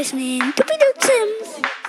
listening to Peter Sims.